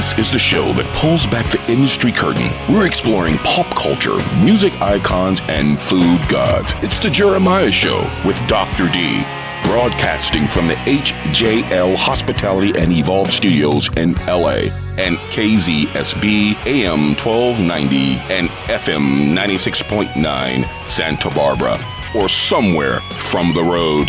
This is the show that pulls back the industry curtain. We're exploring pop culture, music icons, and food gods. It's the Jeremiah Show with Dr. D. Broadcasting from the HJL Hospitality and Evolve Studios in LA and KZSB AM 1290 and FM 96.9 Santa Barbara or somewhere from the road.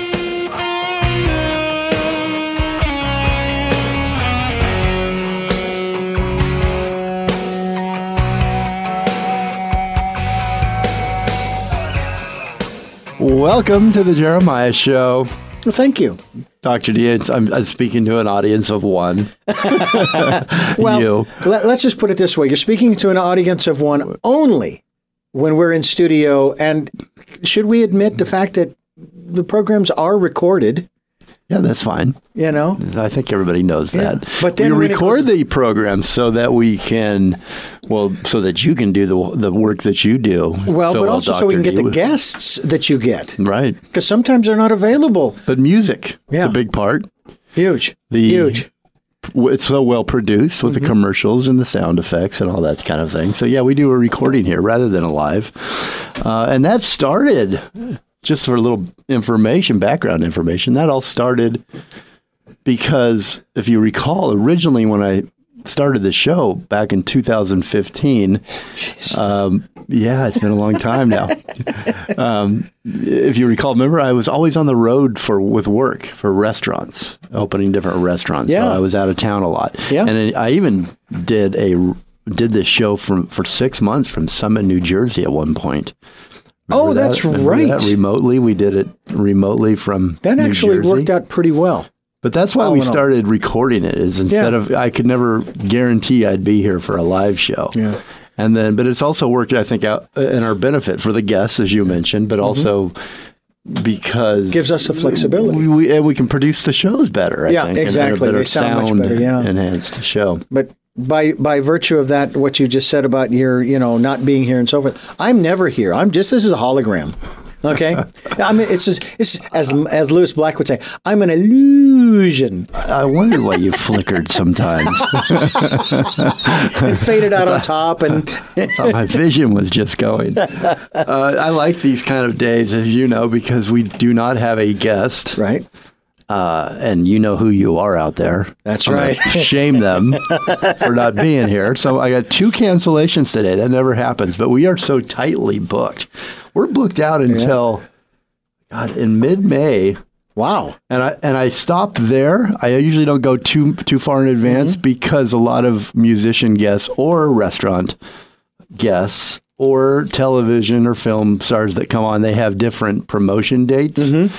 Welcome to the Jeremiah Show. Well, thank you. Dr. D, it's, I'm, I'm speaking to an audience of one. Well, you. let, us just put it this way: you're speaking to an audience of one only when we're in studio. And should we admit the fact that the programs are recorded? Yeah, that's fine. You know, I think everybody knows that. But then we record goes- the program so that we can, well, so that you can do the the work that you do. well, so but also so we can get D the was- guests that you get Right. because sometimes they're not available. But music, Yeah. the big part. Huge, The- huge. It's so well produced with Mm-hmm. the commercials and the sound effects and all that kind of thing. So yeah, we do a recording here rather than a live, uh, and that started just for a little information, background information. That all started because if you recall, originally when I started the show back in 2015, um, yeah, it's been a long time now. um, if you recall, remember I was always on the road for with work for restaurants, opening different restaurants. Yeah. So I was out of town a lot. Yeah. and I even did a did this show from for six months from Summit, New Jersey at one point. Oh, that's that? Right. that? remotely, we did it remotely from that New actually Jersey. worked out pretty well. But that's why all we all. started recording it. Is instead Yeah. of I could never guarantee I'd be here for a live show. Yeah. And then, but it's also worked, I think, out uh, in our benefit for the guests, as you mentioned, but mm-hmm. also because. Gives us the flexibility. We, we, and we can produce the shows better. I Yeah, think, exactly. better They sound much better, yeah. enhanced show. But by by virtue of that, what you just said about your, you know, not being here and so forth, I'm never here. I'm just this is a hologram. Okay, I mean it's just it's as as Lewis Black would say, I'm an illusion I wonder why you flickered sometimes. and faded out on top, and my vision was just going. Uh, I like these kind of days, as you know, because we do not have a guest. right. uh, and you know who you are out there. That's I'm right. shame them for not being here. So I got two cancellations today. That never happens, but we are so tightly booked. We're booked out until God in mid-May. Wow. And I and I stopped there. I usually don't go too too far in advance Mm-hmm. because a lot of musician guests or restaurant guests or television or film stars that come on, they have different promotion dates. Mm-hmm.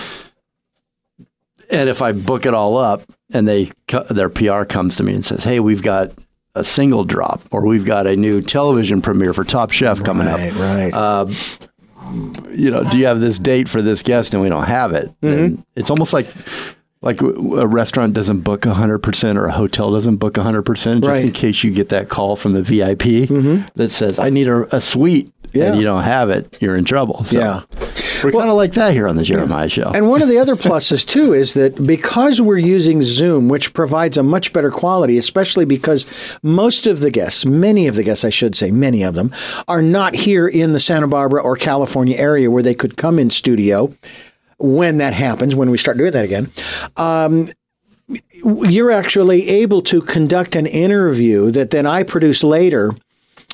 And if I book it all up and they their PR comes to me and says, "Hey, we've got a single drop or we've got a new television premiere for Top Chef coming up." Right. Right. Uh, you know, do you have this date for this guest and we don't have it? Mm-hmm. It's almost like like a restaurant doesn't book 100% or a hotel doesn't book 100% just in Right. Mm-hmm. case you get that call from the VIP that says, I need a, a suite Yeah. and you don't have it, you're in trouble. So yeah. we're kind of like that here on the Jeremiah Show. And one of the other pluses too is that because we're using Zoom, which provides a much better quality, especially because most of the guests, many of the guests, I should say, many of them, are not here in the Santa Barbara or California area where they could come in studio when that happens, when we start doing that again. Um, you're actually able to conduct an interview that then I produce later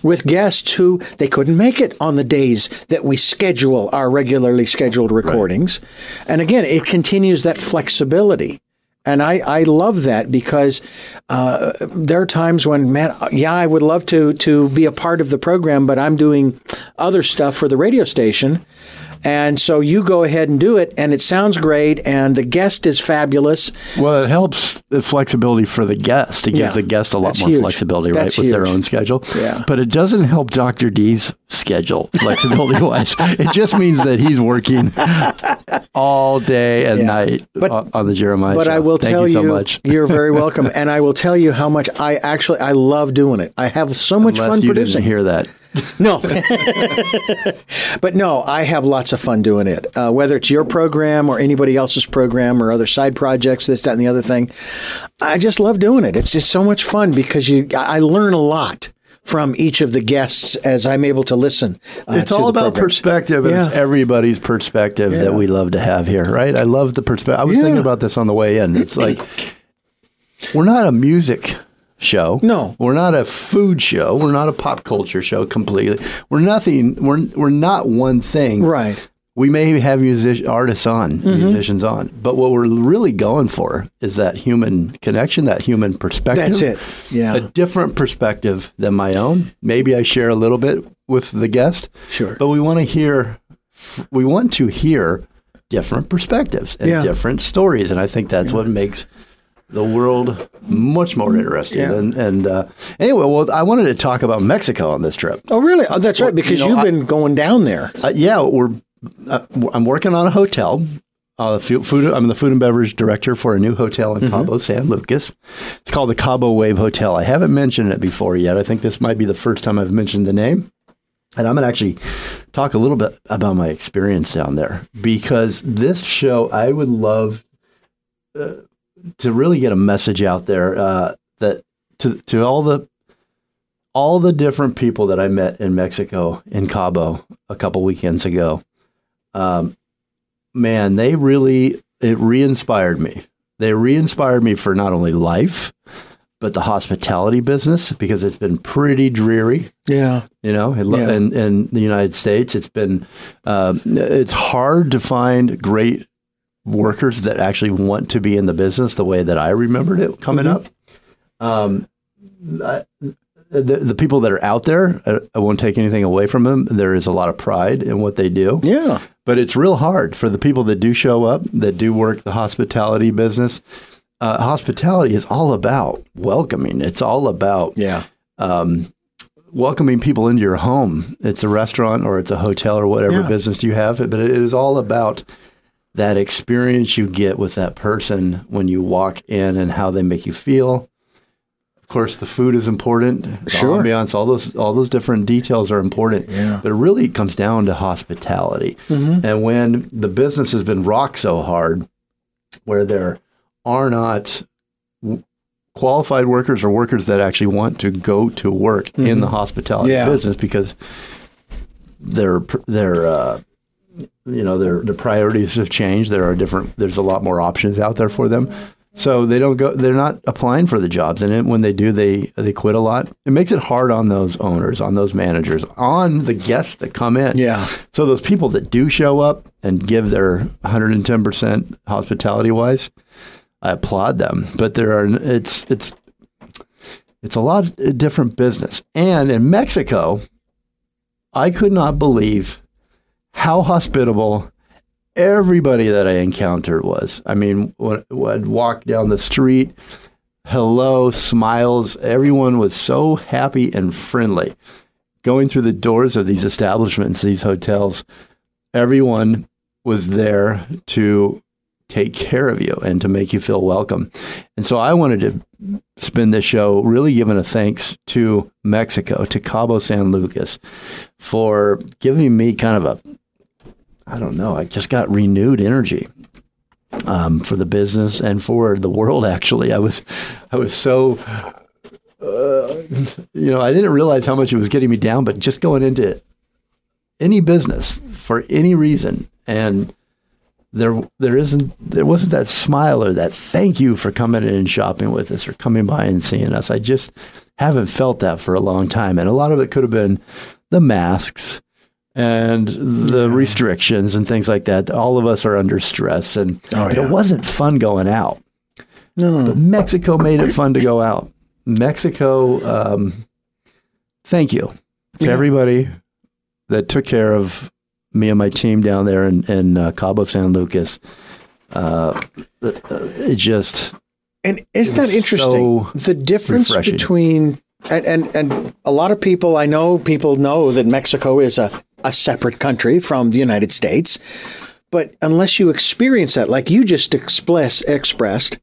with guests who they couldn't make it on the days that we schedule our regularly scheduled recordings. And again, it continues that flexibility. And I, I love that because uh, there are times when, man, yeah, I would love to to be a part of the program, but I'm doing other stuff for the radio station. And so you go ahead and do it, and it sounds great, and the guest is fabulous. Well, it helps the flexibility for the guest. It gives Yeah, the guest a lot that's more huge. flexibility, That's right, with their own schedule. Yeah. But it doesn't help Dr. D's schedule, flexibility wise. it just means that he's working all day and Yeah. night But- on the Jeremiah But show. I will Thank tell you you, so much. you're very welcome, and I will tell you how much I actually I love doing it. I have so much Unless fun you producing. didn't hear that. No, but no, I have lots of fun doing it. Uh, whether it's your program or anybody else's program or other side projects, this, that, and the other thing, I just love doing it. It's just so much fun because you, I learn a lot from each of the guests as I'm able to listen. Uh, It's to all about programs. perspective, and it's everybody's perspective Yeah. that we love to have here, right? I love the perspective. I was Yeah. thinking about this on the way in. It's like we're not a music show. No. we're not a food show. We're not a pop culture show completely. We're nothing. We're we're not one thing. Right. We may have music artists on, Mm-hmm. musicians on, but what we're really going for is that human connection, that human perspective. That's it. Yeah. A different perspective than my own. Maybe I share a little bit with the guest. Sure. But we want to hear, we want to hear different perspectives and Yeah. different stories, and I think that's what makes the world much more interesting. Yeah. And, and uh, anyway, well, I wanted to talk about Mexico on this trip. Oh, really? Oh, that's right. Because you have been going down there. Uh, yeah, we're. Uh, I'm working on a hotel. Uh, food, I'm the food and beverage director for a new hotel in Cabo San Lucas. It's called the Cabo Wave Hotel. I haven't mentioned it before yet. I think this might be the first time I've mentioned the name. And I'm going to actually talk a little bit about my experience down there because this show, I would love uh, to really get a message out there uh, that to to all the all the different people that I met in Mexico in Cabo a couple weekends ago. Um, man, they really it re-inspired me. They re-inspired me for not only life, but the hospitality business because it's been pretty dreary. Yeah. You know, in, Yeah. in, in the United States, it's been um, it's hard to find great workers that actually want to be in the business the way that I remembered it coming up. Um, I, the, the people that are out there, I, I won't take anything away from them. There is a lot of pride in what they do, Yeah. but it's real hard for the people that do show up, that do work the hospitality business. Uh, hospitality is all about welcoming. It's all about Yeah. um, welcoming people into your home. It's a restaurant or it's a hotel or whatever Yeah. business you have, but it is all about that experience you get with that person when you walk in and how they make you feel. Of course, the food is important. The Sure. ambiance, all those all those different details are important. Yeah. But it really comes down to hospitality. And when the business has been rocked so hard, where there are not qualified workers or workers that actually want to go to work in the hospitality Yeah. business because their pr- their uh, you know their their priorities have changed. There are different. There's a lot more options out there for them. So they don't go. They're not applying for the jobs, and when they do, they they quit a lot. It makes it hard on those owners, on those managers, on the guests that come in. Yeah. So those people that do show up and give their 110 percent hospitality wise, I applaud them. But there are it's it's it's a lot of different business. And in Mexico, I could not believe how hospitable everybody that I encountered was. I mean, when, I'd walk down the street, hello, smiles. Everyone was so happy and friendly. Going through the doors of these establishments, these hotels, everyone was there to take care of you and to make you feel welcome. And so I wanted to spend this show really giving a thanks to Mexico, to Cabo San Lucas, for giving me kind of a, I don't know, I just got renewed energy um, for the business and for the world. Actually, I was, I was so, uh, you know, I didn't realize how much it was getting me down. But just going into any business for any reason and there there isn't there wasn't that smile or that thank you for coming in and shopping with us or coming by and seeing us. I just haven't felt that for a long time. And a lot of it could have been the masks and the restrictions and things like that. All of us are under stress and Oh, yeah. it wasn't fun going out. But Mexico made it fun to go out. Mexico, um, thank you to Yeah. everybody that took care of me and my team down there in, in uh, Cabo San Lucas. Uh, uh, it just And isn't that interesting? so the difference refreshing. between and, and and a lot of people I know people know that Mexico is a, a separate country from the United States. But unless you experience that, like you just express, expressed,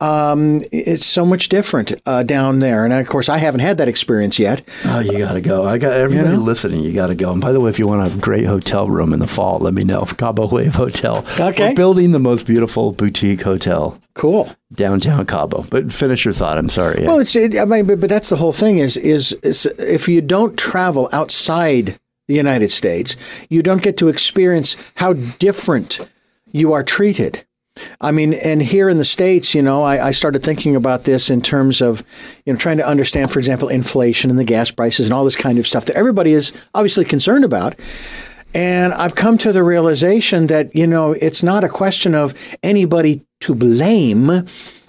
um, it's so much different uh, down there. And of course, I haven't had that experience yet. Oh, you got to go. I got everybody know? listening. You got to go. And by the way, if you want a great hotel room in the fall, let me know. Cabo Wave Hotel. Okay. We're building the most beautiful boutique hotel Cool. downtown Cabo. But finish your thought. I'm sorry. Well, it's it, I mean, but, but that's the whole thing is, is is if you don't travel outside the United States, you don't get to experience how different you are treated. I mean, and here in the states, you know, I, I started thinking about this in terms of, you know, trying to understand, for example, inflation and the gas prices and all this kind of stuff that everybody is obviously concerned about. And I've come to the realization that, you know, it's not a question of anybody to blame.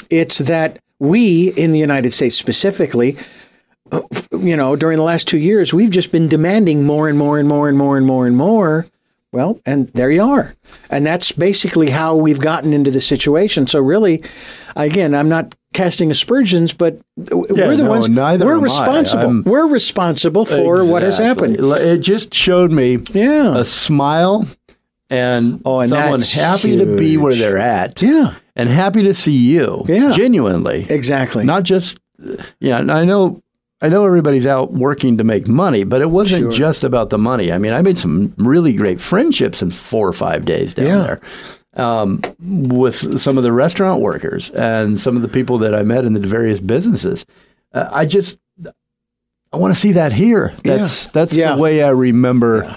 It's that we in the United States specifically, you know, during the last two years, we've just been demanding more and more and more and more and more and more. Well, and there you are. And that's basically how we've gotten into the situation. So really, again, I'm not casting aspersions, but we're the no, ones neither we're responsible. We're responsible for what has happened. It just showed me Yeah. a smile and, Oh, and someone happy to be where they're at. Yeah. And happy to see you. Yeah. Genuinely. Exactly. Not just yeah, I know I know everybody's out working to make money, but it wasn't Sure. just about the money. I mean, I made some really great friendships in four or five days down Yeah. there. Um, with some of the restaurant workers and some of the people that I met in the various businesses. Uh, I just I want to see that here. That's that's Yeah. the way I remember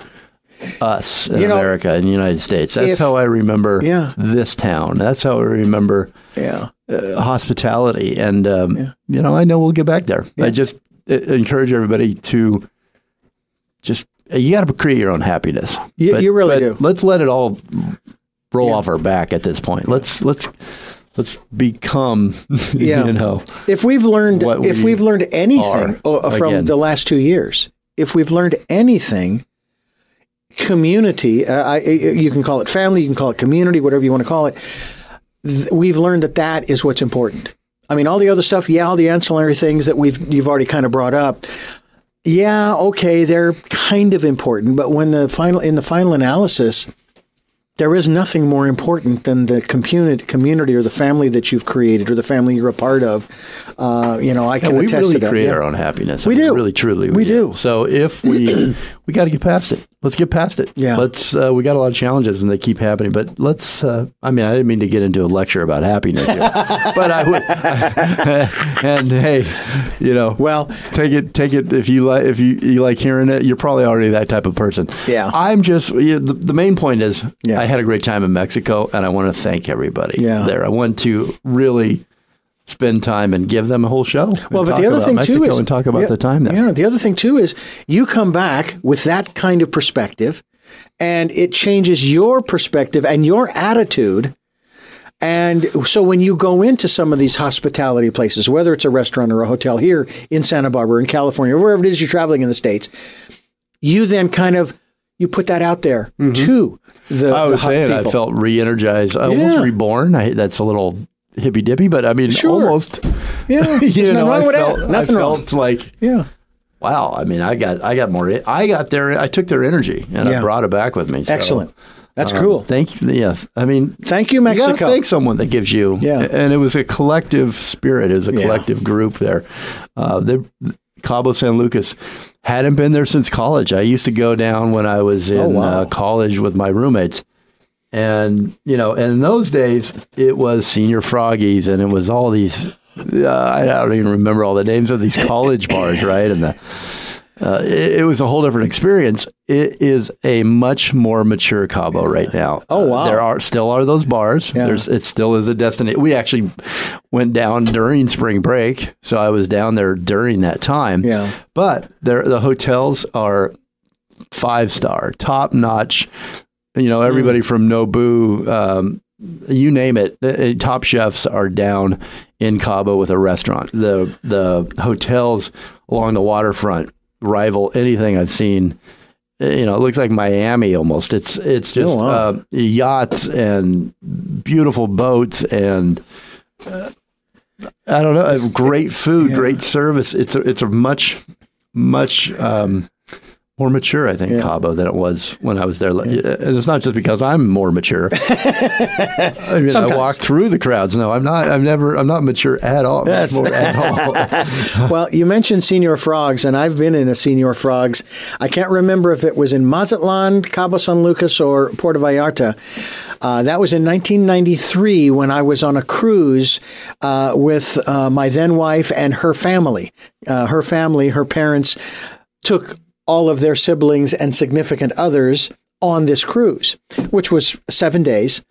us in You know, America in the United States. That's if- how I remember Yeah. this town. That's how I remember yeah. uh, hospitality. And, um, you know, I know we'll get back there. I just encourage everybody to just, uh, you got to create your own happiness. You- you really do. Let's let it all roll off our back at this point. Let's, let's, let's become, Yeah. you know, If we've learned, if we we've learned anything uh, from again. the last two years, if we've learned anything, community, uh, I, you can call it family, you can call it community, whatever you want to call it. th- We've learned that that is what's important. I mean, all the other stuff, yeah, all the ancillary things that we've you've already kind of brought up. Yeah, okay, they're kind of important, but when the final in the final analysis, there is nothing more important than the community, community or the family that you've created or the family you're a part of. Uh, you know, I can we attest really to that. We create yeah. our own happiness. We I mean, do. Really, truly. We do. So if we, we got to get past it. Let's get past it. Yeah. Let's, uh, we got a lot of challenges and they keep happening, but let's, uh, I mean, I didn't mean to get into a lecture about happiness here, but I would, and hey, you know, Well, take it, take it. If you like, if you, you like hearing it, you're probably already that type of person. Yeah. I'm just, yeah, the, the main point is Yeah. I had a great time in Mexico and I want to thank everybody Yeah. there. I want to really spend time and give them a whole show. Well, but the other thing Mexico too is and talk about yeah, the time there. Yeah, the other thing too is you come back with that kind of perspective, and it changes your perspective and your attitude. And so when you go into some of these hospitality places, whether it's a restaurant or a hotel here in Santa Barbara, in California, or wherever it is you're traveling in the states, you then kind of you put that out there to the. Mm-hmm. I the was hot saying I felt re-energized, Yeah. almost reborn. I, that's a little hippy dippy, but I mean, Sure. almost. yeah, You know, I felt, I felt like Yeah. wow. I mean, I got I got more. I got their. I took their energy and Yeah. I brought it back with me. So, Excellent. That's um, cool. Thank yeah. I mean, Thank you, Mexico. You got to thank someone that gives you. Yeah. And it was a collective spirit. It was a Yeah. collective group there. Uh, the Cabo San Lucas hadn't been there since college. I used to go down when I was in Oh, wow. uh, college with my roommates. And, you know, and in those days, it was Senior Froggies and it was all these, uh, I don't even remember all the names of these college bars, right? And the, uh, it, it was a whole different experience. It is a much more mature Cabo right now. Oh, Uh, wow. there are still are those bars. Yeah. There's it still is a destination. We actually went down during spring break, so I was down there during that time. Yeah. But there the hotels are five star, top notch. You know, Mm. everybody from Nobu. Um, you name it. uh, Top chefs are down in Cabo with a restaurant. The the hotels along the waterfront rival anything I've seen. Uh, You know, it looks like Miami almost. It's it's just Oh, wow. uh, yachts and beautiful boats and uh, I don't know, uh, great food, great service. It's a, it's a much much um, more mature, I think, Yeah. Cabo than it was when I was there. And it's not just because I'm more mature. I mean, I walk through the crowds. No, I'm not. I'm never. I'm not mature at all. That's- more at all. well, you mentioned Senior Frogs, and I've been in a Senior Frogs. I can't remember if it was in Mazatlan, Cabo San Lucas, or Puerto Vallarta. Uh, that was in 1993 when I was on a cruise uh, with uh, my then wife and her family. Uh, her family, her parents, took all of their siblings and significant others on this cruise, which was seven days.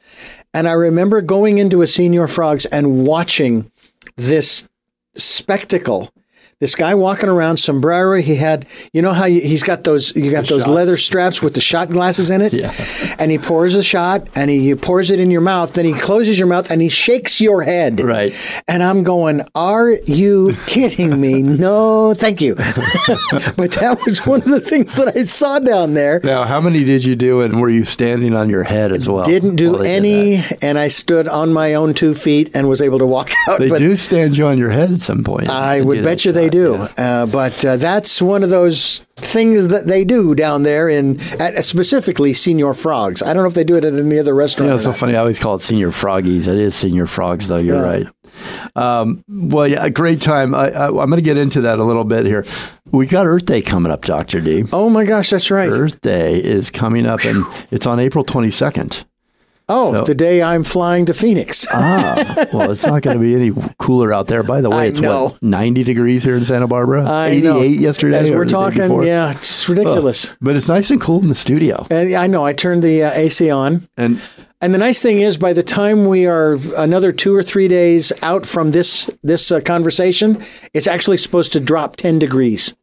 And I remember going into a Senior Frogs and watching this spectacle. This guy walking around sombrero. He had, you know how you, he's got those, you got those shots. leather straps with the shot glasses in it. Yeah. And he pours a shot and he pours it in your mouth. Then he closes your mouth and he shakes your head. Right. And I'm going, are you kidding me? no, thank you. but that was one of the things that I saw down there. Now, how many did you do, and were you standing on your head as well? Didn't do they did any, and I stood on my own two feet and was able to walk out. They do stand you on your head at some point. I would bet you they shot, do. yeah. Uh, but uh, that's one of those things that they do down there in at, specifically Senior Frogs. I don't know if they do it at any other restaurant. You know, it's so funny. I always call it senior froggies. It is senior frogs, though. You're Yeah. right. Um, well, yeah, a great time. I, I, I'm going to get into that a little bit here. We got Earth Day coming up, Doctor D. oh my gosh, that's right. Earth Day is coming up, and it's on April 22nd. Oh, So- the day I'm flying to Phoenix. Ah, well, it's not going to be any cooler out there. By the way, I it's know. what 90 degrees here in Santa Barbara. I 88 know. yesterday. As we're talking, yeah, it's ridiculous. But it's nice and cool in the studio. And I know. I turned the uh, AC on. And And the nice thing is, by the time we are another two or three days out from this this uh, conversation, it's actually supposed to drop ten degrees.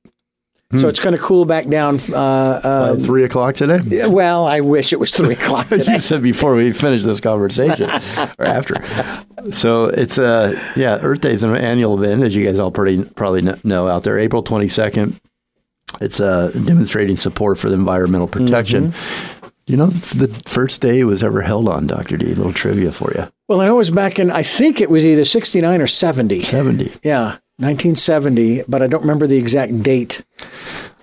Hmm. So it's going to cool back down. Uh, uh, three o'clock today. well, I wish it was three o'clock today. you said before we finish this conversation or after. So it's uh yeah, Earth Day is an annual event, as you guys all pretty probably know out there. April twenty second. It's uh, demonstrating support for the environmental protection. You know, the first day it was ever held on, Doctor D. A little trivia for you. Well, I know it was back in. I think it was either sixty nine or seventy. Seventy. Yeah, nineteen seventy, but I don't remember the exact date.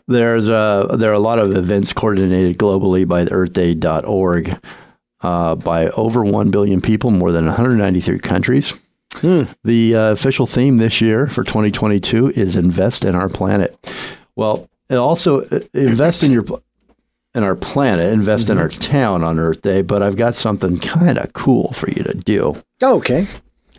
There's uh, there are a lot of events coordinated globally by the EarthDay.org uh, by over 1 billion people, more than 193 countries. The uh, official theme this year for 2022 is invest in our planet. Well, it also uh, invest in your in our planet, invest in our town on Earth Day, but I've got something kind of cool for you to do. Oh, okay.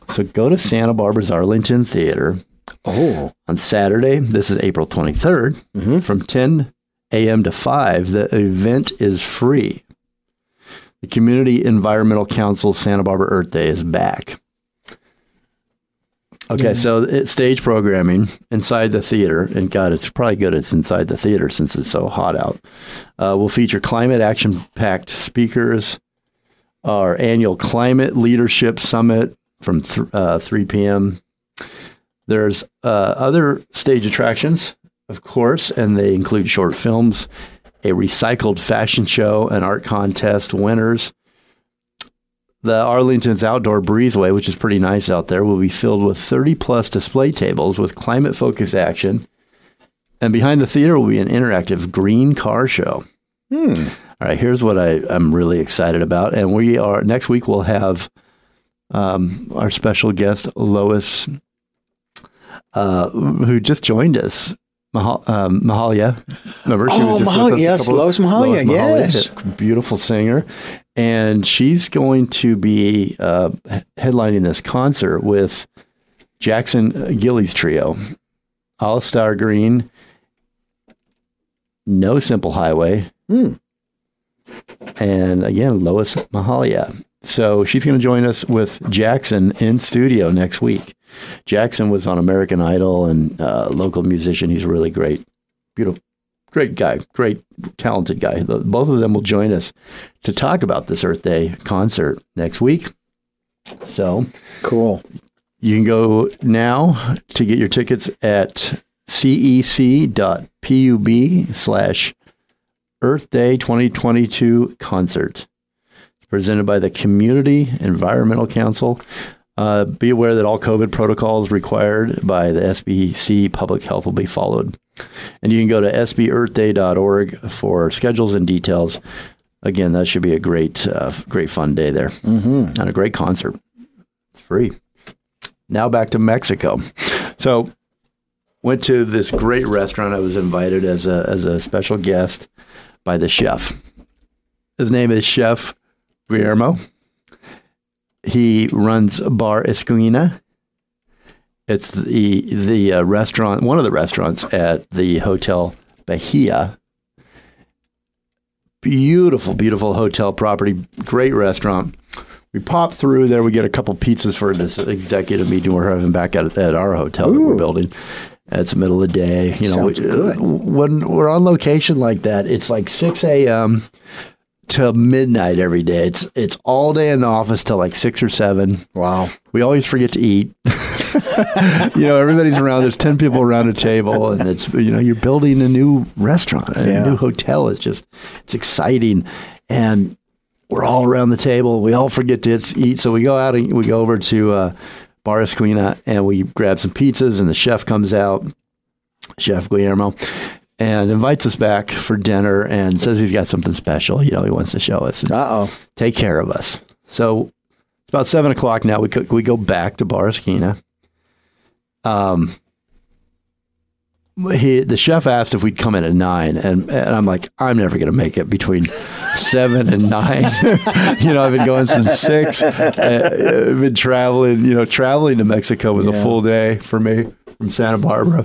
So go to Santa Barbara's Arlington Theater Oh, on Saturday. This is April 23rd from 10 a.m. to 5. The event is free. The Community Environmental Council Santa Barbara Earth Day is back. Okay, so it's stage programming inside the theater, and God, it's probably good it's inside the theater since it's so hot out. Uh, will feature climate action packed speakers, our annual climate leadership summit from th- uh, 3 p.m. There's uh, other stage attractions, of course, and they include short films, a recycled fashion show, an art contest, winners. The Arlington's Outdoor Breezeway, which is pretty nice out there, will be filled with 30 plus display tables with climate focused action. And behind the theater will be an interactive green car show. All right, here's what I, I'm really excited about. And we are, next week, we'll have um, our special guest, Lois uh, who just joined us. Mahal, um, Mahalia. Remember, she Oh, was just Mahalia, with us a yes, Lois Mahalia, yes. beautiful singer, and she's going to be uh, headlining this concert with Jackson Gillies Trio, Alastair Greene, No Simple Highway, Hmm. and again Lois Mahalia. So she's going to join us with Jackson in studio next week. Jackson was on American Idol and uh, local musician. He's a really great, beautiful, great guy, great talented guy. The- Both of them will join us to talk about this Earth Day concert next week. So Cool. you can go now to get your tickets at cec.pub slash Earth Day 2022 concert. It's presented by the Community Environmental Council. Uh, be aware that all COVID protocols required by the SBC Public Health will be followed. And you can go to sbearthday.org for schedules and details. Again, that should be a great, uh, great fun day there and a great concert. It's free. Now back to Mexico. So went to this great restaurant. I was invited as a as a special guest by the chef. His name is Chef Guillermo. He runs Bar Esquina. It's the the uh, restaurant, one of the restaurants at the Hotel Bahia. Beautiful, beautiful hotel property, great restaurant. We pop through there. We get a couple pizzas for this executive meeting we're having back at, at our hotel that we're building. It's the middle of the day. You know, Sounds good. when we're on location like that, it's like six a.m. to midnight every day. It's it's all day in the office till like six or seven. Wow. We always forget to eat. you know, everybody's around. There's ten people around a table, and it's you know you're building a new restaurant, a Yeah. new hotel. It's just it's exciting, and we're all around the table. We all forget to eat, so we go out and we go over to uh, Bar Esquina and we grab some pizzas, and the chef comes out, Chef Guillermo, and invites us back for dinner and says he's got something special. You know, he wants to show us. Uh oh. take care of us. So it's about seven o'clock now. We co- we go back to Bar Esquina. Um, he the chef asked if we'd come in at nine, and and I'm like, I'm never going to make it between seven and nine. you know, I've been going since six. Uh, I've been traveling. You know, traveling to Mexico was a full day for me from Santa Barbara.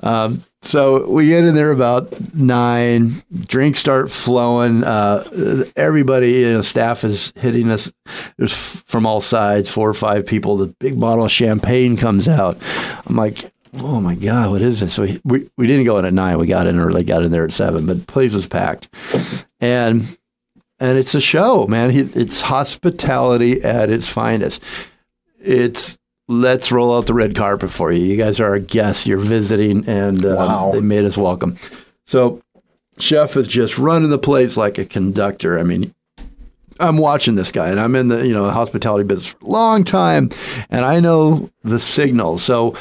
Um, so we get in there about nine. Drinks start flowing. Uh, everybody, you know, staff is hitting us. There's from all sides, four or five people. The big bottle of champagne comes out. I'm like, oh my god, what is this? So we we, we didn't go in at nine. We got in early. Got in there at seven, but the place was packed, and and it's a show, man. It's hospitality at its finest. It's let's roll out the red carpet for you. You guys are our guests. You're visiting, and uh, Wow. they made us welcome. So, chef is just running the place like a conductor. I mean, I'm watching this guy, and I'm in the you know hospitality business for a long time, and I know the signals. So,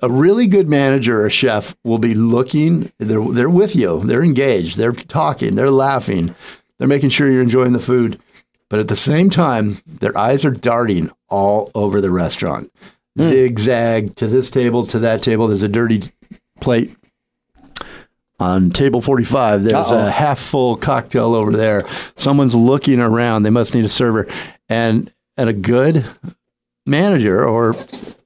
a really good manager or chef will be looking. They're they're with you. They're engaged. They're talking. They're laughing. They're making sure you're enjoying the food. But at the same time, their eyes are darting all over the restaurant. Hmm. Zigzag to this table, to that table. There's a dirty plate on table 45. There's Uh-oh. a half full cocktail over there. Someone's looking around. They must need a server. And and a good manager or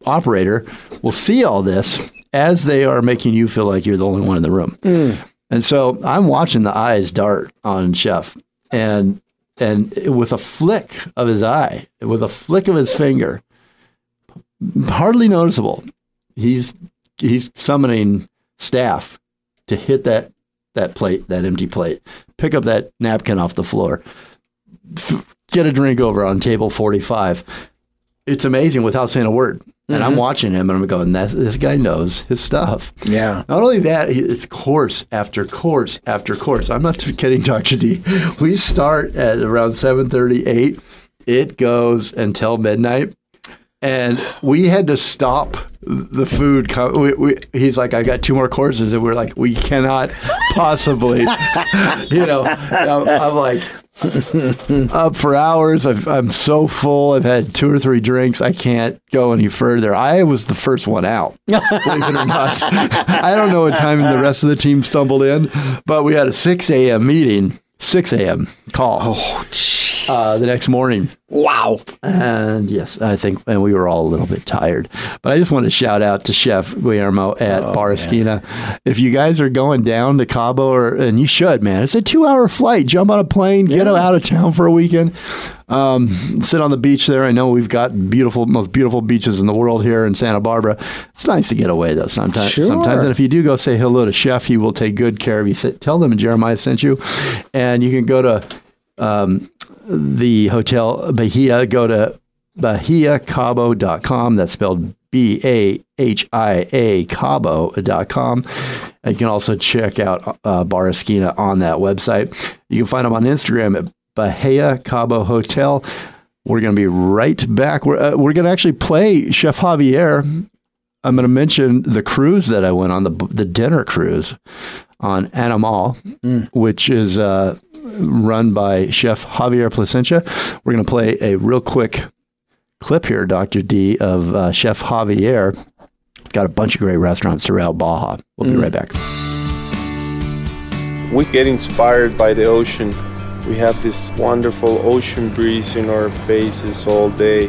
operator will see all this as they are making you feel like you're the only one in the room. Hmm. And so I'm watching the eyes dart on Chef, and and with a flick of his eye, with a flick of his finger, hardly noticeable, he's he's summoning staff to hit that that plate, that empty plate, pick up that napkin off the floor, get a drink over on table 45. It's amazing without saying a word. And I'm mm-hmm. watching him and I'm going, "That's- this guy knows his stuff. Yeah. Not only that, it's course after course after course. I'm not kidding, Dr. D. We start at around 7:38. It goes until midnight, and we had to stop the food. We, we, he's like, "I got two more courses," and we're like, "We cannot possibly." you know, I'm, I'm like. Up for hours. I've, I'm so full. I've had two or three drinks. I can't go any further. I was the first one out believe it or not. I don't know what time the rest of the team stumbled in, but we had a 6 a.m. meeting, 6 a.m. call Oh, uh, the next morning. wow. And yes, I think, and we were all a little bit tired. But I just want to shout out to Chef Guillermo at Bar Esquina. If you guys are going down to Cabo, or and you should, man, it's a two-hour flight. Jump on a plane, get out of town for a weekend. Um, sit on the beach there. I know we've got beautiful, most beautiful beaches in the world here in Santa Barbara. It's nice to get away though. Sometimes, Sure. sometimes, and if you do go say hello to Chef, he will take good care of you. Say, tell them Jeremiah sent you, and you can go to um, the hotel Bahia. Go to bahiacabo.com. That's spelled B A H I A Cabo.com. And you can also check out uh, Bar Esquina on that website. You can find them on Instagram at Bahia Cabo Hotel. We're going to be right back. We're, uh, we're going to actually play Chef Javier. I'm going to mention the cruise that I went on, the, the dinner cruise on Animal, which is uh, run by Chef Javier Placencia. We're going to play a real quick clip here, Dr. D, of uh, Chef Javier. Got a bunch of great restaurants throughout Baja. We'll be right back. We get inspired by the ocean. We have this wonderful ocean breeze in our faces all day.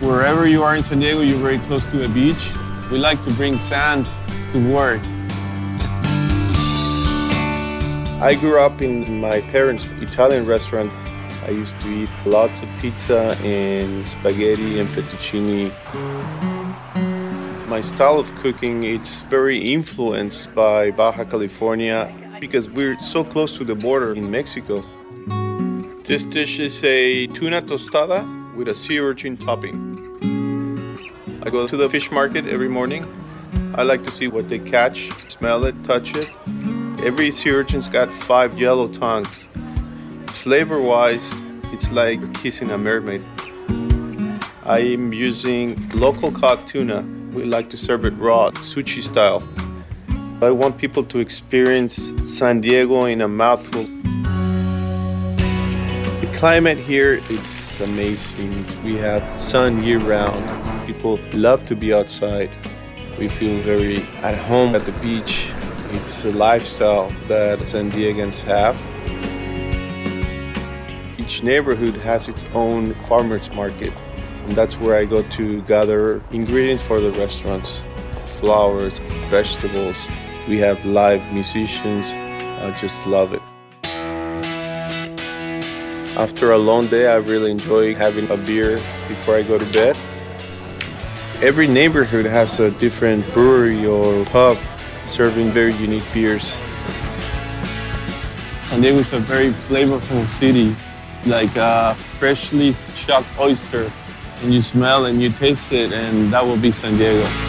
Wherever you are in San Diego, you're very close to a beach. We like to bring sand to work. I grew up in my parents' Italian restaurant. I used to eat lots of pizza and spaghetti and fettuccine. My style of cooking it's very influenced by Baja California because we're so close to the border in Mexico. This dish is a tuna tostada with a sea urchin topping. I go to the fish market every morning. I like to see what they catch, smell it, touch it. Every sea urchin's got five yellow tongues. Flavor wise, it's like kissing a mermaid. I'm using local cod tuna. We like to serve it raw, sushi style. I want people to experience San Diego in a mouthful. Climate here is amazing. We have sun year round. People love to be outside. We feel very at home at the beach. It's a lifestyle that San Diegans have. Each neighborhood has its own farmers market, and that's where I go to gather ingredients for the restaurants flowers, vegetables. We have live musicians. I just love it. After a long day, I really enjoy having a beer before I go to bed. Every neighborhood has a different brewery or pub serving very unique beers. San Diego is a very flavorful city, like a freshly chucked oyster. And you smell and you taste it, and that will be San Diego.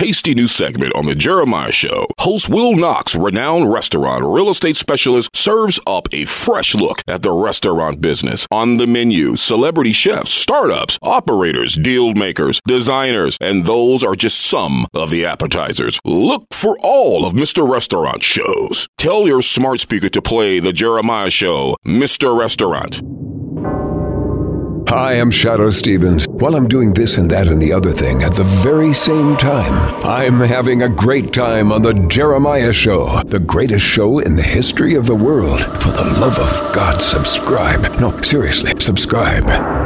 Tasty new segment on The Jeremiah Show. Host Will Knox, renowned restaurant real estate specialist, serves up a fresh look at the restaurant business. On the menu, celebrity chefs, startups, operators, deal makers, designers, and those are just some of the appetizers. Look for all of Mr. Restaurant shows. Tell your smart speaker to play The Jeremiah Show, Mr. Restaurant. Hi, I'm Shadoe Stevens. While I'm doing this and that and the other thing at the very same time, I'm having a great time on The Jeremiah Show, the greatest show in the history of the world. For the love of God, subscribe. No, seriously, subscribe.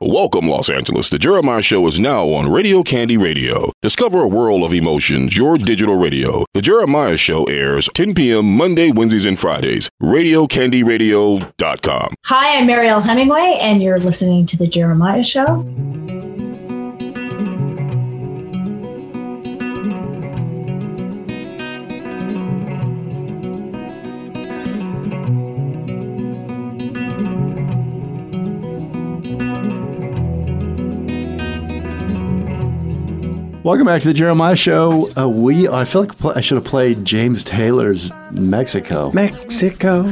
Welcome, Los Angeles. The Jeremiah Show is now on Radio Candy Radio. Discover a world of emotions, your digital radio. The Jeremiah Show airs 10 p.m. Monday, Wednesdays, and Fridays. RadioCandyRadio.com. Hi, I'm Mariel Hemingway, and you're listening to The Jeremiah Show. Welcome back to the Jeremiah Show. Uh, we I feel like I should have played James Taylor's Mexico Mexico.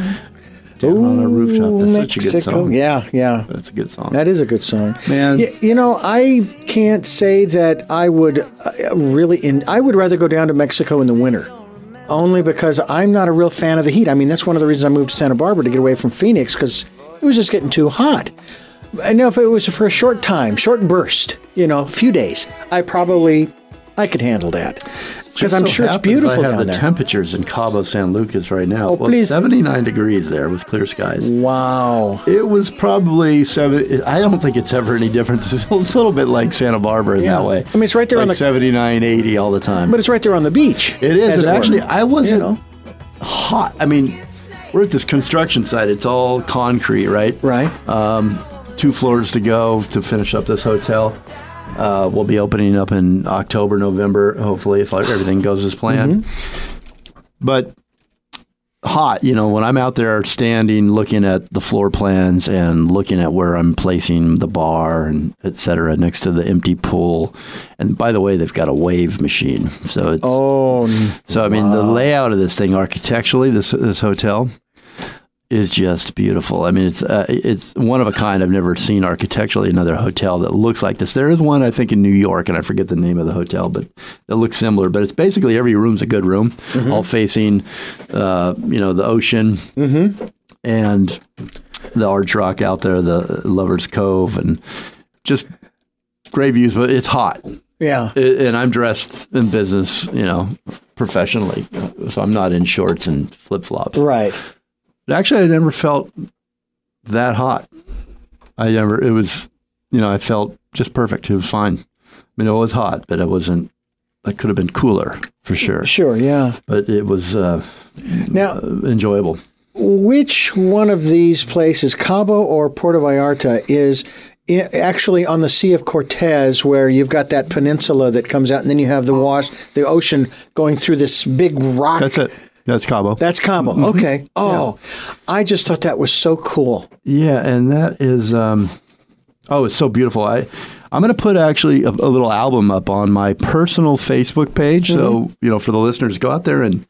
down on a rooftop. That's such a good song. Yeah, yeah. That's a good song. That is a good song, Man. Y- You, know, I can't say that I would uh, really. In I would rather go down to Mexico in the winter, only because I'm not a real fan of the heat. I mean, that's one of the reasons I moved to Santa Barbara to get away from Phoenix because it was just getting too hot. I know if it was for a short time, short burst, you know, a few days, I probably I could handle that because I'm so sure it's beautiful I have down the there. temperatures in Cabo San Lucas right now. Oh, well, please. 79 degrees there with clear skies. wow. It was probably seven. I don't think it's ever any difference. It's a little bit like Santa Barbara in Yeah. that way. I mean, it's right there on like the- 79, 80 all the time. But it's right there on the beach. It is. were. actually, I wasn't You know. hot. I mean, we're at this construction site. It's all concrete, right? Right. Um, two floors to go to finish up this hotel. Uh, we'll be opening up in October, November, hopefully, if everything goes as planned. But hot, you know, when I'm out there standing, looking at the floor plans and looking at where I'm placing the bar and et cetera next to the empty pool. And by the way, they've got a wave machine. So it's, Oh, so I mean, the layout of this thing architecturally, this this hotel is just beautiful. I mean, it's uh, it's one of a kind. I've never seen architecturally another hotel that looks like this. There is one I think in New York, and I forget the name of the hotel, but it looks similar. But it's basically every room's a good room, all facing, uh, you know, the ocean and the Arch Rock out there, the Lovers Cove, and just great views. But it's hot yeah. And I'm dressed in business, you know, professionally. So I'm not in shorts and flip flops. Right. Actually, I never felt that hot. I never, it was, you know, I felt just perfect. It was fine. I mean, it was hot, but it wasn't, it could have been cooler for sure. Sure. Yeah. But it was uh, Now, enjoyable. which one of these places, Cabo or Puerto Vallarta, is i- actually on the Sea of Cortez, where you've got that peninsula that comes out, and then you have the wash, the ocean going through this big rock. That's it. That's Cabo. That's Cabo. Okay. Oh, I just thought that was so cool. Yeah, and that is um oh, it's so beautiful. I I'm going to put actually a, a little album up on my personal Facebook page. So, you know, for the listeners, go out there and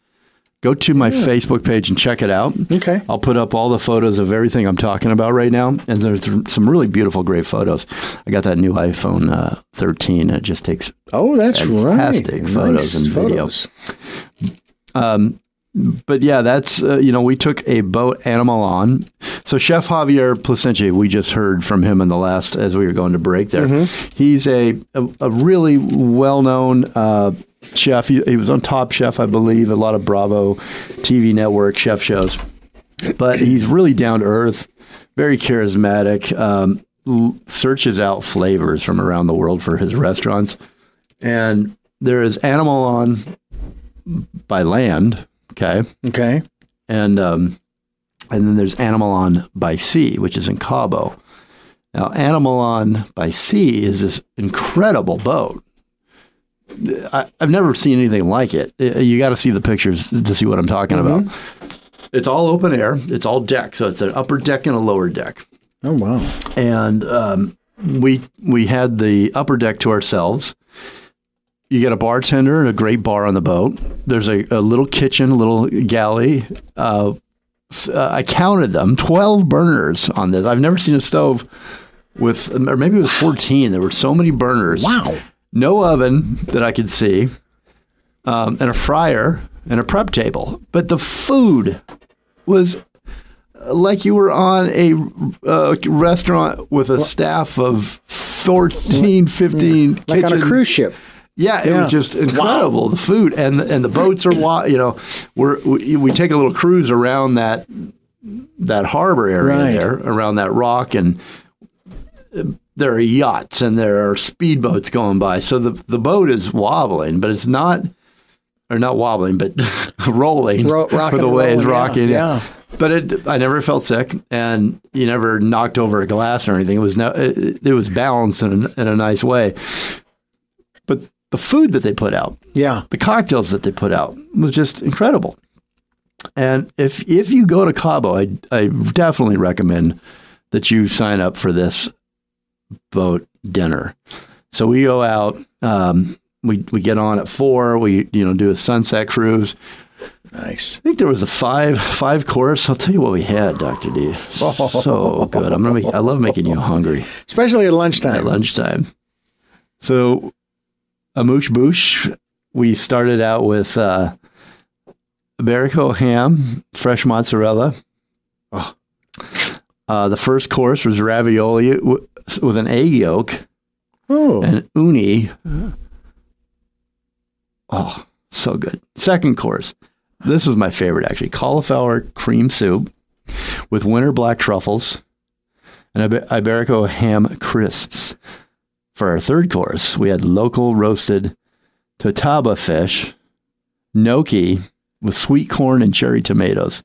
go to my Facebook page and check it out. Okay. I'll put up all the photos of everything I'm talking about right now. And there's some really beautiful, great photos. I got that new iPhone uh, 13. It just takes Oh, that's Fantastic right. photos Nice and videos. photos. But yeah, that's uh, you know we took a boat Animalon. So Chef Javier Placencia, we just heard from him in the last as we were going to break there. He's a, a a really well known uh, chef. He, he was on Top Chef, I believe, a lot of Bravo TV network chef shows. But he's really down to earth, very charismatic. Um, l- searches out flavors from around the world for his restaurants, and there is Animalon by land. Okay Okay. and um, and then there's Animalon by Sea, which is in Cabo. Now, Animalon by Sea is this incredible boat. I, I've never seen anything like it. Uh, You got to see the pictures to see what I'm talking about. It's all open air. It's all deck, so it's an upper deck and a lower deck. Oh wow. And um, we we had the upper deck to ourselves. You get a bartender and a great bar on the boat. There's a, a little kitchen, a little galley. Uh, uh, I counted them, 12 burners on this. I've never seen a stove with, or maybe it was 14. There were so many burners. Wow. No oven that I could see, um, and a fryer and a prep table. But the food was like you were on a uh, restaurant with a staff of 14, 15 Like on a cruise ship. Yeah, it Yeah. was just incredible. The food and and the boats are wi- you know we're, we we take a little cruise around that that harbor area Right. there around that rock and uh, there are yachts and there are speedboats going by. So the the boat is wobbling, but it's not or not wobbling, but rolling Ro- for rocking the way it's yeah, rocking. yeah. But it, I never felt sick, and you never knocked over a glass or anything. It was no, it, it was balanced in a, in a nice way. But the food that they put out, Yeah. the cocktails that they put out was just incredible. And if if you go to Cabo, I I definitely recommend that you sign up for this boat dinner. So we go out. Um, we we get on at four. We you know do a sunset cruise. Nice. I think there was a five five course. I'll tell you what we had, Doctor D. So good. I'm gonna. Make, I love making you hungry Especially at lunchtime. at lunchtime. So, Amuse Bouche, we started out with uh, Iberico ham, fresh mozzarella. Uh, the first course was ravioli w- with an egg yolk Oh, and uni. Oh, so good. Second course. This is my favorite actually. Cauliflower cream soup with winter black truffles and Ibe- Iberico ham crisps. For our third course, we had local roasted totaba fish, gnocchi with sweet corn and cherry tomatoes.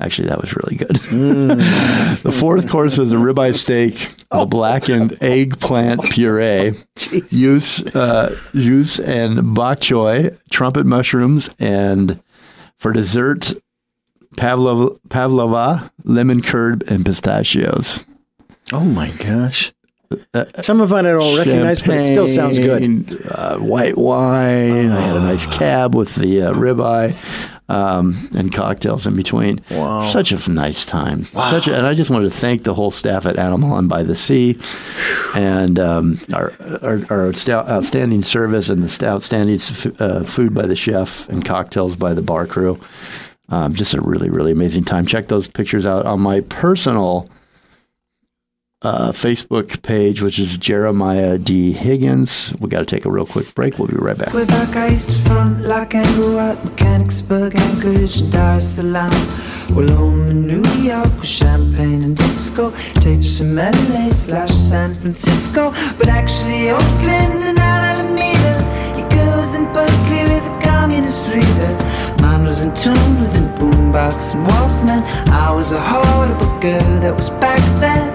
Actually, that was really good. the fourth course was a ribeye steak, a blackened eggplant puree, juice, uh, juice and bok choy, trumpet mushrooms, and for dessert, pavlova, pavlova lemon curd, and pistachios. oh my gosh. Some of it I don't recognize, but it still sounds good. Uh, white wine. I had a nice cab with the uh, ribeye. Um, and cocktails in between. Wow. Such a nice time. Such a, and I just wanted to thank the whole staff at Animalon by the Sea and um, our, our, our stout, outstanding service and the outstanding uh, food by the chef and cocktails by the bar crew. Um, just a really, really amazing time. Check those pictures out on my personal uh, Facebook page, which is Jeremiah D. Higgins. We got to take a real quick break. We'll be right back. Way back Mechanicsburg, Anchorage, Dar es Salaam. Well, home in New York with champagne and disco, tapes from LA slash San Francisco, but actually Oakland and Alameda. In Berkeley with a communist reader. Mine was in tune with boombox and Walkman. I was a horrible girl that was back then.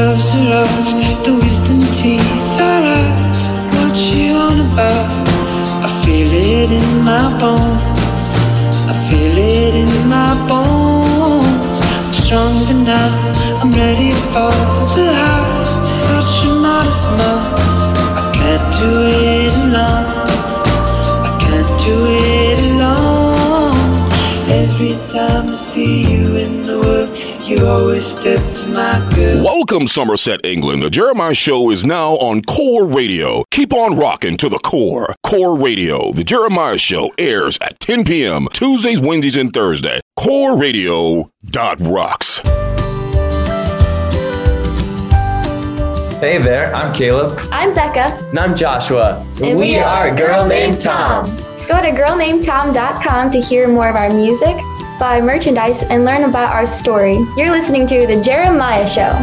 The gloves are off, the wisdom teeth are out. What you on about? I feel it in my bones. I feel it in my bones. I'm stronger now. I'm ready for the high. Such a modest mouth. I can't do it alone. I can't do it alone. Every time I see you in the world, you always step to my girl. Welcome, Somerset, England. The Jeremiah Show is now on Core Radio. Keep on rocking to the core. Core Radio. The Jeremiah Show airs at 10 p.m. Tuesdays, Wednesdays, and Thursday. Core Radio dot rocks. Hey there, I'm Caleb. I'm Becca, And I'm Joshua. and we, are a Girl Named Tom. Go to girlnamedtom.com to hear more of our music, buy merchandise, and learn about our story. You're listening to The Jeremiah Show.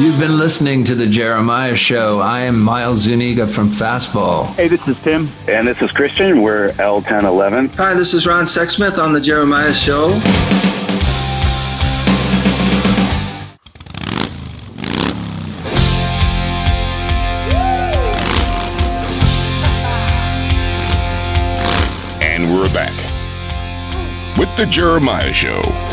You've been listening to The Jeremiah Show. I am Miles Zuniga from Fastball. Hey, this is Tim. And this is Christian. We're L1011. Hi, this is Ron Sexsmith on The Jeremiah Show. The Jeremiah Show.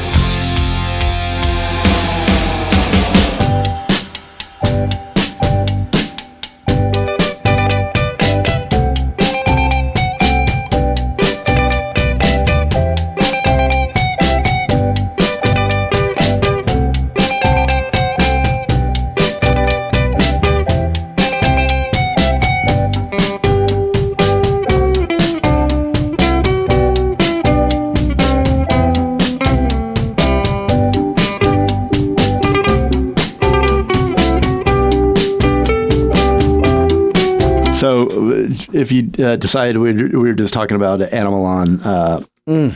If you uh, decided we we were just talking about Animalon uh,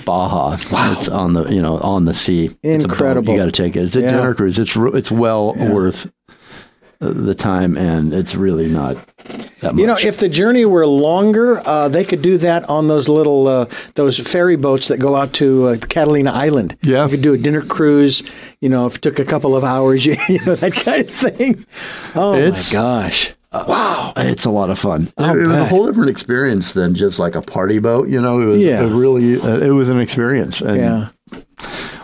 Baja, it's on the you know on the sea. It's. Incredible. You got to take it. It's a Yeah. dinner cruise. It's it's well worth uh, the time, and it's really not that much. You know, if the journey were longer, uh, they could do that on those little uh, those ferry boats that go out to uh, Catalina Island. Yeah. you could do a dinner cruise. You know, if it took a couple of hours, you, you know that kind of thing. Oh It's- my gosh! Wow, it's a lot of fun. I'll it was a whole different experience than just like a party boat. You know, it was Yeah. a really uh, it was an experience. And Yeah.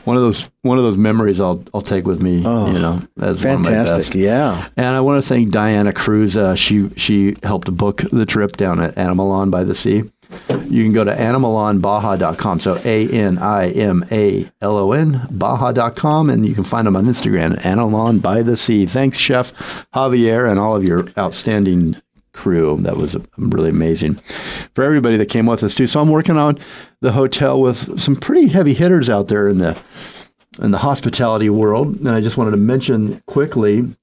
One of those one of those memories I'll I'll take with me. you know, as one of my fantastic. best. Yeah. And I want to thank Diana Cruz. Uh, she she helped book the trip down at Animalon by the Sea. You can go to animalonbaja.com. So A N I M A L O N Baja.com. And you can find them on Instagram Animalon by the Sea. Thanks, Chef Javier, and all of your outstanding crew. That was really amazing for everybody that came with us, too. So I'm working on the hotel with some pretty heavy hitters out there in the in the hospitality world. And I just wanted to mention quickly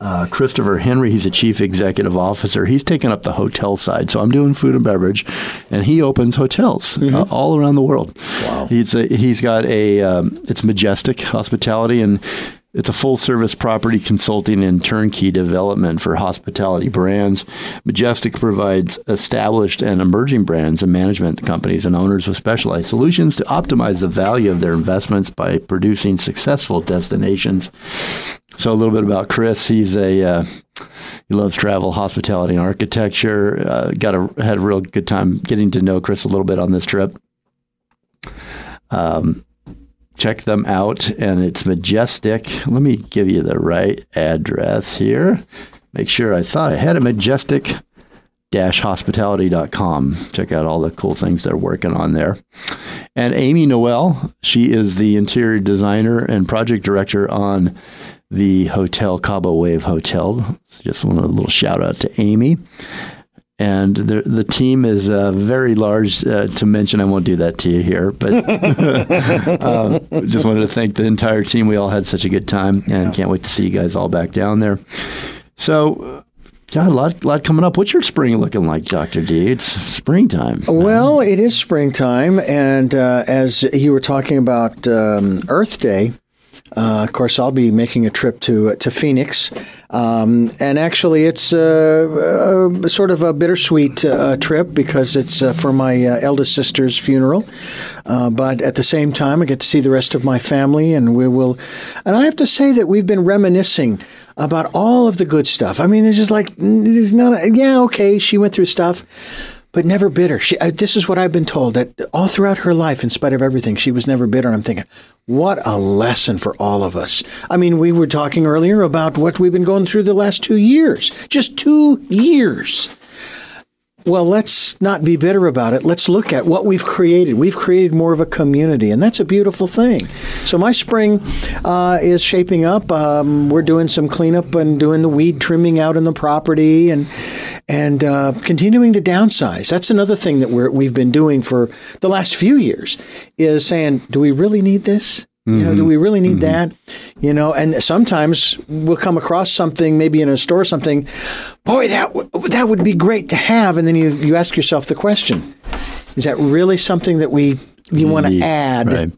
uh, Christopher Henry, he's a chief executive officer. He's taken up the hotel side. So I'm doing food and beverage, and he opens hotels uh, all around the world. Wow. He's a, he's got a um, it's majestic hospitality and. It's a full service property consulting and turnkey development for hospitality brands. Majestic provides established and emerging brands and management companies and owners with specialized solutions to optimize the value of their investments by producing successful destinations. So a little bit about Chris. He's a uh, he loves travel, hospitality, and architecture. Uh, got a had a real good time getting to know Chris a little bit on this trip. Um, check them out, and it's majestic. Let me give you the right address here. Make sure I thought I had it. Majestic hospitality.com. Check out all the cool things they're working on there. And Amy Noel, she is the interior designer and project director on the Hotel Cabo Wave Hotel. Just want a little shout out to Amy. And the the team is uh, very large uh, to mention. I won't do that to you here, but uh, just wanted to thank the entire team. We all had such a good time, and can't wait to see you guys all back down there. So, got a lot, lot coming up. What's your spring looking like, Doctor D? It's springtime. Well, it is springtime, and uh, as you were talking about um, Earth Day, uh, of course, I'll be making a trip to to Phoenix, um, and actually, it's uh, uh, sort of a bittersweet uh, trip because it's uh, for my uh, eldest sister's funeral. Uh, but at the same time, I get to see the rest of my family, and we will. And I have to say that we've been reminiscing about all of the good stuff. I mean, there's just like there's not. A, yeah, okay, she went through stuff but never bitter. She, uh, this is what I've been told that all throughout her life, in spite of everything, she was never bitter. And I'm thinking, what a lesson for all of us. I mean, we were talking earlier about what we've been going through the last two years, just two years. Well, let's not be bitter about it. Let's look at what we've created. We've created more of a community, and that's a beautiful thing. So, my spring uh, is shaping up. Um, we're doing some cleanup and doing the weed trimming out in the property, and and uh, continuing to downsize. That's another thing that we're, we've been doing for the last few years. Is saying, do we really need this? You know, do mm-hmm. we really need mm-hmm. that? You know, and sometimes we'll come across something, maybe in a store, or something. Boy, that w- that would be great to have, and then you you ask yourself the question: Is that really something that we you mm-hmm. want to add? right.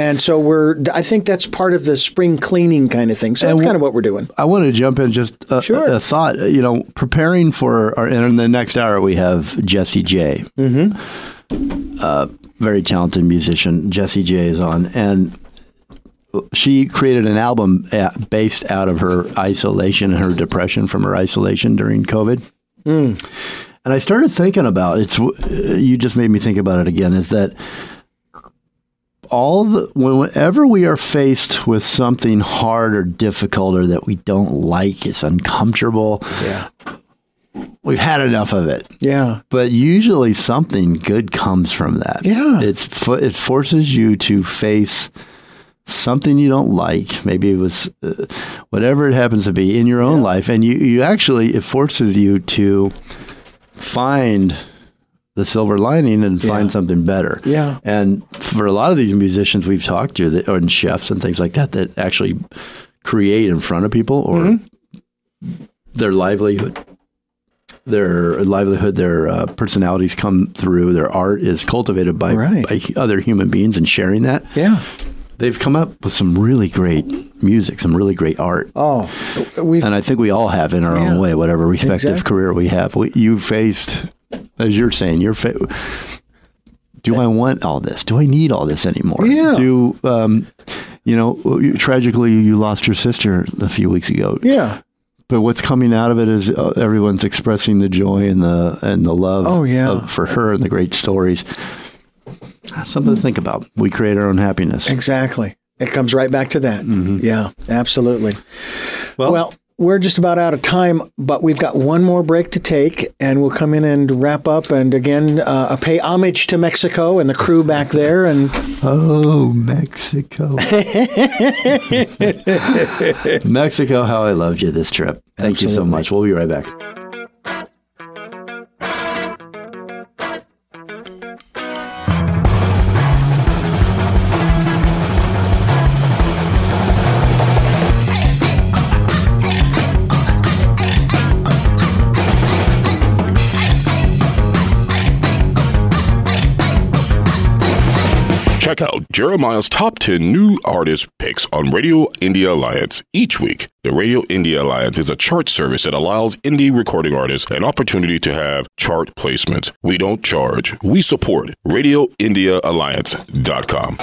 And so we're. I think that's part of the spring cleaning kind of thing. So that's kind of what we're doing. I want to jump in just a, a, a thought. You know, preparing for our in the next hour, we have Jesse J. Mm-hmm. Uh, very talented musician. Jesse J is on, and she created an album at, based out of her isolation and her depression from her isolation during COVID. Mm. And I started thinking about it's. You just made me think about it again. Is that all the whenever we are faced with something hard or difficult or that we don't like, it's uncomfortable. Yeah. We've had enough of it. Yeah. But usually something good comes from that. Yeah. It's it forces you to face something you don't like. Maybe it was uh, whatever it happens to be in your own life and you you actually it forces you to find the silver lining and find something better. Yeah. And for a lot of these musicians we've talked to, that, or chefs and things like that, that actually create in front of people or Mm-hmm. their livelihood, their livelihood, their uh, personalities come through. Their art is cultivated by, Right. by other human beings and sharing that. Yeah. They've come up with some really great music, some really great art. Oh, and I think we all have in our Yeah. own way, whatever respective Exactly. career we have. We, you faced, as you're saying, you're. Fa- do I want all this? Do I need all this anymore? Yeah. Do um, you know? Tragically, you lost your sister a few weeks ago. Yeah. but what's coming out of it is uh, everyone's expressing the joy and the and the love Oh, yeah. of- for her and the great stories. Something to think about. We create our own happiness. Exactly. It comes right back to that. Yeah, absolutely. Well, we're just about out of time, but we've got one more break to take, and we'll come in and wrap up. And again, uh, pay homage to Mexico and the crew back there. And oh, Mexico, Mexico, how I loved you this trip. Thank you so much. We'll be right back. Jeremiah's top 10 new artist picks on Radio Indie Alliance each week. The Radio India Alliance is a chart service that allows indie recording artists an opportunity to have chart placements. We don't charge, we support. RadioIndieAlliance.com.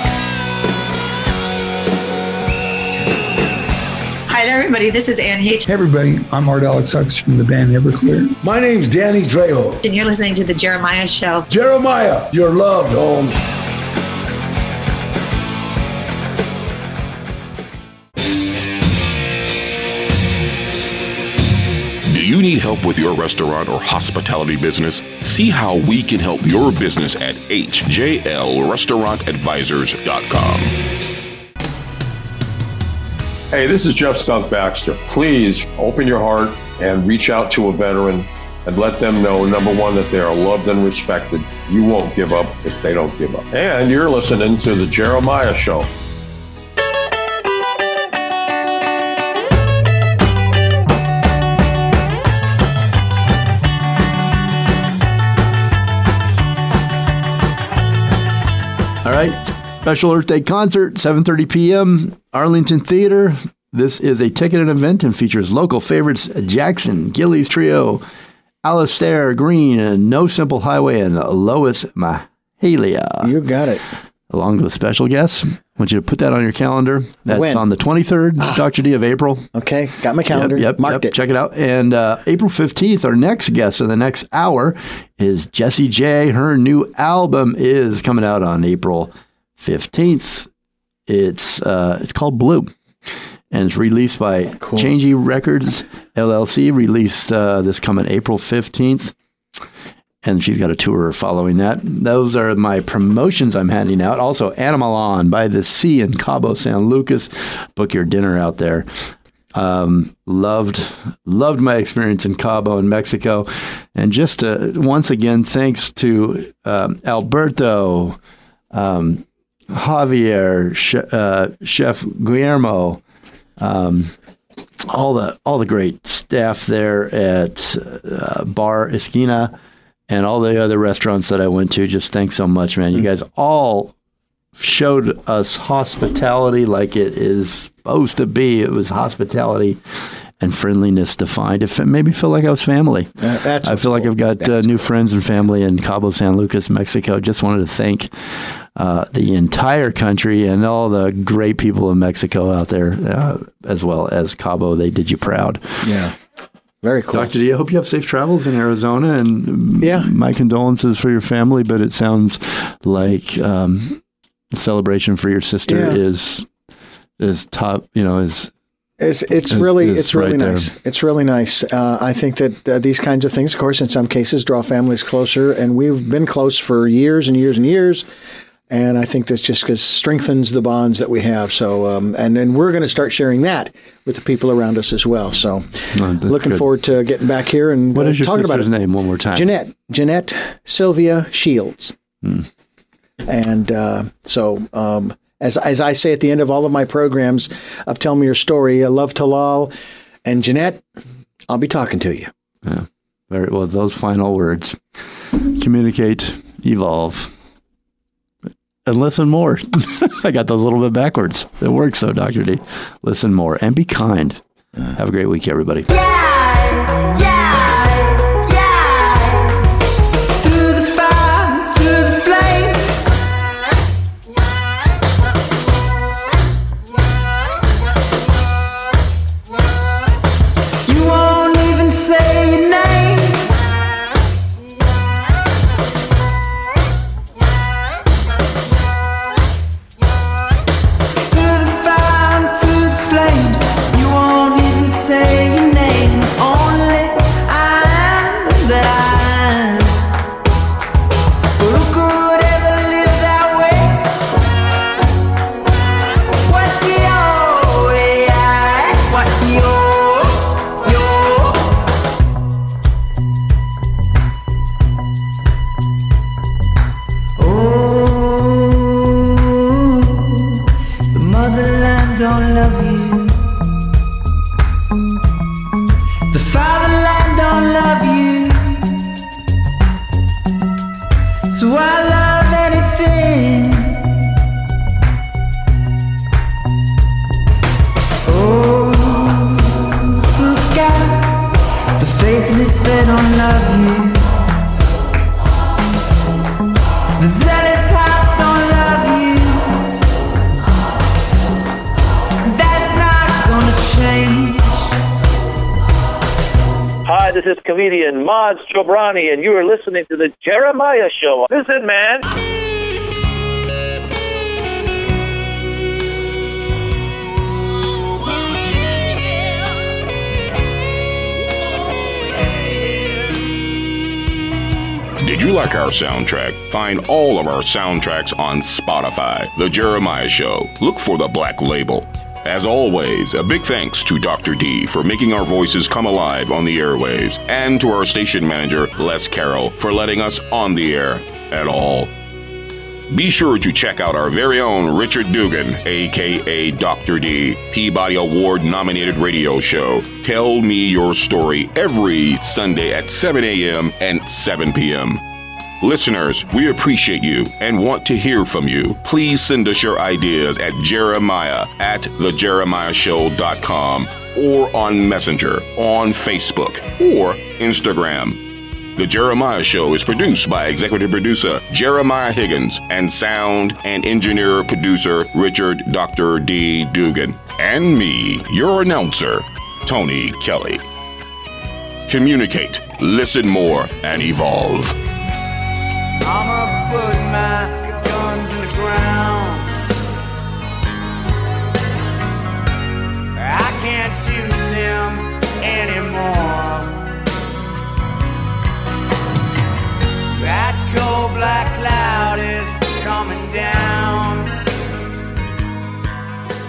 Hi there, everybody. This is Ann H. Hey, everybody. I'm Art Alexakis from the band Everclear. My name's Danny Trejo. And you're listening to The Jeremiah Show. Jeremiah, you're loved, Holmes. Need help with your restaurant or hospitality business? See how we can help your business at hjlrestaurantadvisors.com. Hey, this is Jeff Skunk Baxter. Please open your heart and reach out to a veteran and let them know number one, that they are loved and respected. You won't give up if they don't give up. And you're listening to The Jeremiah Show. Right, special Earth Day concert, 7:30 p.m. Arlington Theater. This is a ticketed event and features local favorites Jackson, Gillies Trio, Alastair Greene, and No Simple Highway, and Lois Mahalia. You got it. Along with special guests. Want you to put that on your calendar. That's When? on the 23rd, Dr. D of April. Okay, got my calendar. Yep, yep, Marked yep. it. Check it out. And uh, April 15th, our next guest in the next hour is Jessie J. Her new album is coming out on April 15th. It's uh, it's called Blue. And it's released by Changey Records LLC, released uh, this coming April 15th. And she's got a tour following that. Those are my promotions I'm handing out. Also, Animalon by the Sea in Cabo San Lucas. Book your dinner out there. Um, loved loved my experience in Cabo in Mexico, and just uh, once again, thanks to um, Alberto, um, Javier, uh, Chef Guillermo, um, all the all the great staff there at uh, Bar Esquina, and all the other restaurants that I went to. Just thanks so much, man. You guys all showed us hospitality like it is supposed to be. It was hospitality and friendliness defined. It made me feel like I was family. Uh, I feel like I've got uh, new friends and family in Cabo San Lucas, Mexico. Just wanted to thank uh, the entire country and all the great people of Mexico out there, uh, as well as Cabo. They did you proud. Yeah. Very cool. Dr. D, I hope you have safe travels in Arizona, and yeah, my condolences for your family. But it sounds like um, celebration for your sister Yeah. is is top. You know, is It's it's is- really is it's really right there. nice. It's really nice. Uh, I think that uh, these kinds of things, of course, in some cases, draw families closer, and we've been close for years and years and years. And I think this just strengthens the bonds that we have. So, um, and then we're going to start sharing that with the people around us as well. So, looking good. forward to getting back here and What uh, is your talking about his name one more time? Jeanette, Jeanette Sylvia Shields. Hmm. And uh, so, um, as, as I say at the end of all of my programs of Tell Me Your Story, I love Talal. And Jeanette, I'll be talking to you. Yeah. Very well. Those final words: communicate, evolve, and listen more. I got those a little bit backwards. It works though, Doctor D. Listen more and be kind. Have a great week, everybody. Through the Comedian Maz Jobrani, and you are listening to the Jeremiah Show. Listen, man. Did you like our soundtrack? Find all of our soundtracks on Spotify. The Jeremiah Show. Look for the black label. As always, a big thanks to Dr. D for making our voices come alive on the airwaves, and to our station manager, Les Carroll, for letting us on the air at all. Be sure to check out our very own Richard Dugan, aka Dr. D, Peabody Award nominated radio show, Tell Me Your Story, every Sunday at 7 a.m. and 7 p.m. Listeners, we appreciate you and want to hear from you. Please send us your ideas at jeremiah at thejeremiahshow.com or on Messenger, on Facebook, or Instagram. The Jeremiah Show is produced by executive producer Jeremiah Higgins and sound and engineer producer Richard Dr. D. Dugan. And me, your announcer, Tony Kelly. Communicate, listen more, and evolve. I'ma put my guns in the ground. I can't shoot them anymore. That cold black cloud is coming down.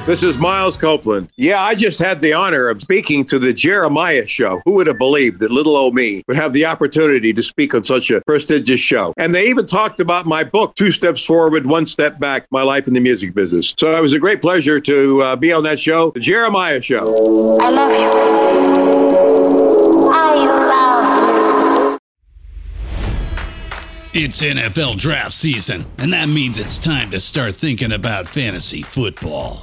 This is Miles Copeland. Yeah, I just had the honor of speaking to the Jeremiah show. Who would have believed that little old me would have the opportunity to speak on such a prestigious show? And they even talked about my book, Two Steps Forward, One Step Back My Life in the Music Business. So it was a great pleasure to uh, be on that show, the Jeremiah show. I love you. I love It's NFL draft season, and that means it's time to start thinking about fantasy football.